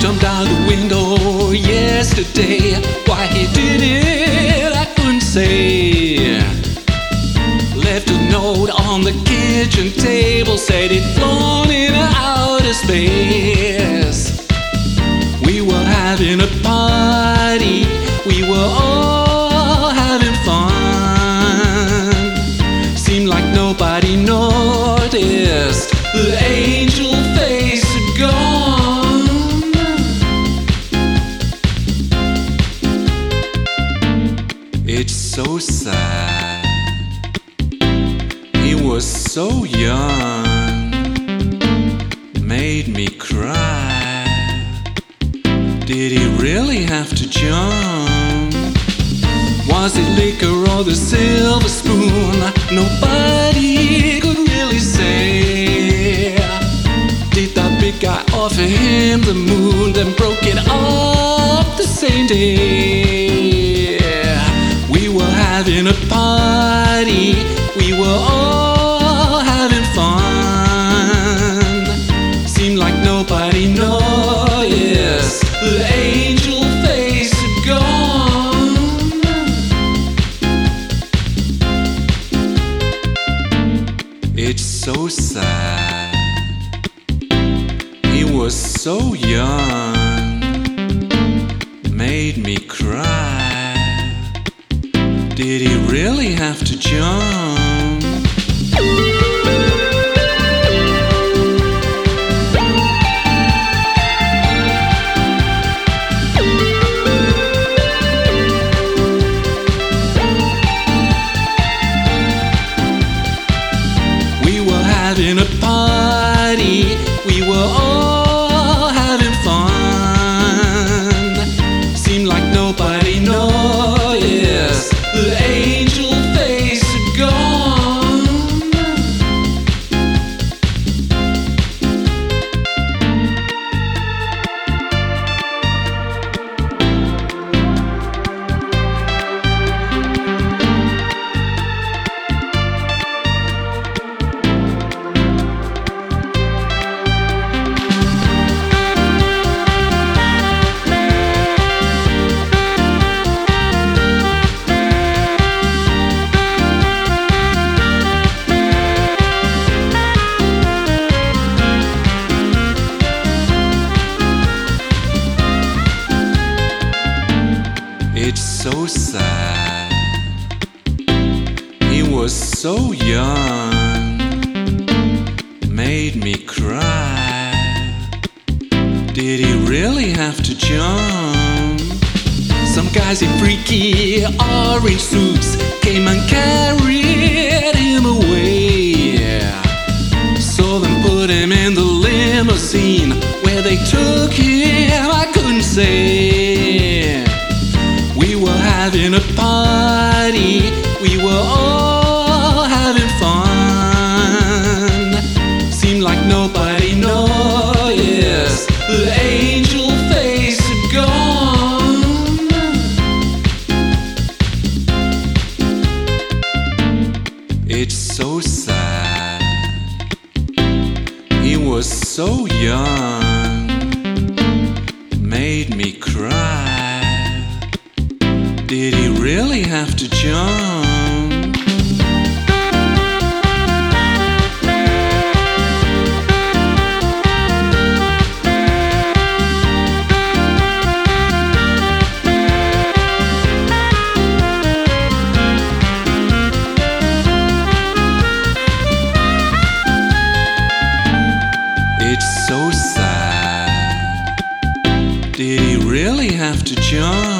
jumped out the window yesterday. Why he did it, I couldn't say. Left a note on the kitchen table, said it so sad. He was so young, made me cry. Did he really have to jump? Was it liquor or the silver spoon? Nobody could really say. Did that big guy offer him the moon, then broke it up the same day? Having a party, we were all having fun. Seemed like nobody noticed the angel face had gone. It's so sad. He was so young, made me really have to jump? We were having a party, we were all having fun. Seemed like nobody noticed so sad. He was so young, made me cry. Did he really have to jump? Some guys in freaky orange suits came and carried him away. Saw them put him in the limousine where they took him. I couldn't say. Having a party, we were all having fun. Seemed like nobody noticed the angel face had gone. It's so sad. He was so young, made me cry. Did he really have to jump? It's so sad. Did he really have to jump?